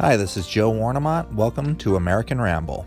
Hi, this is Joe Warnemont. Welcome to American Ramble.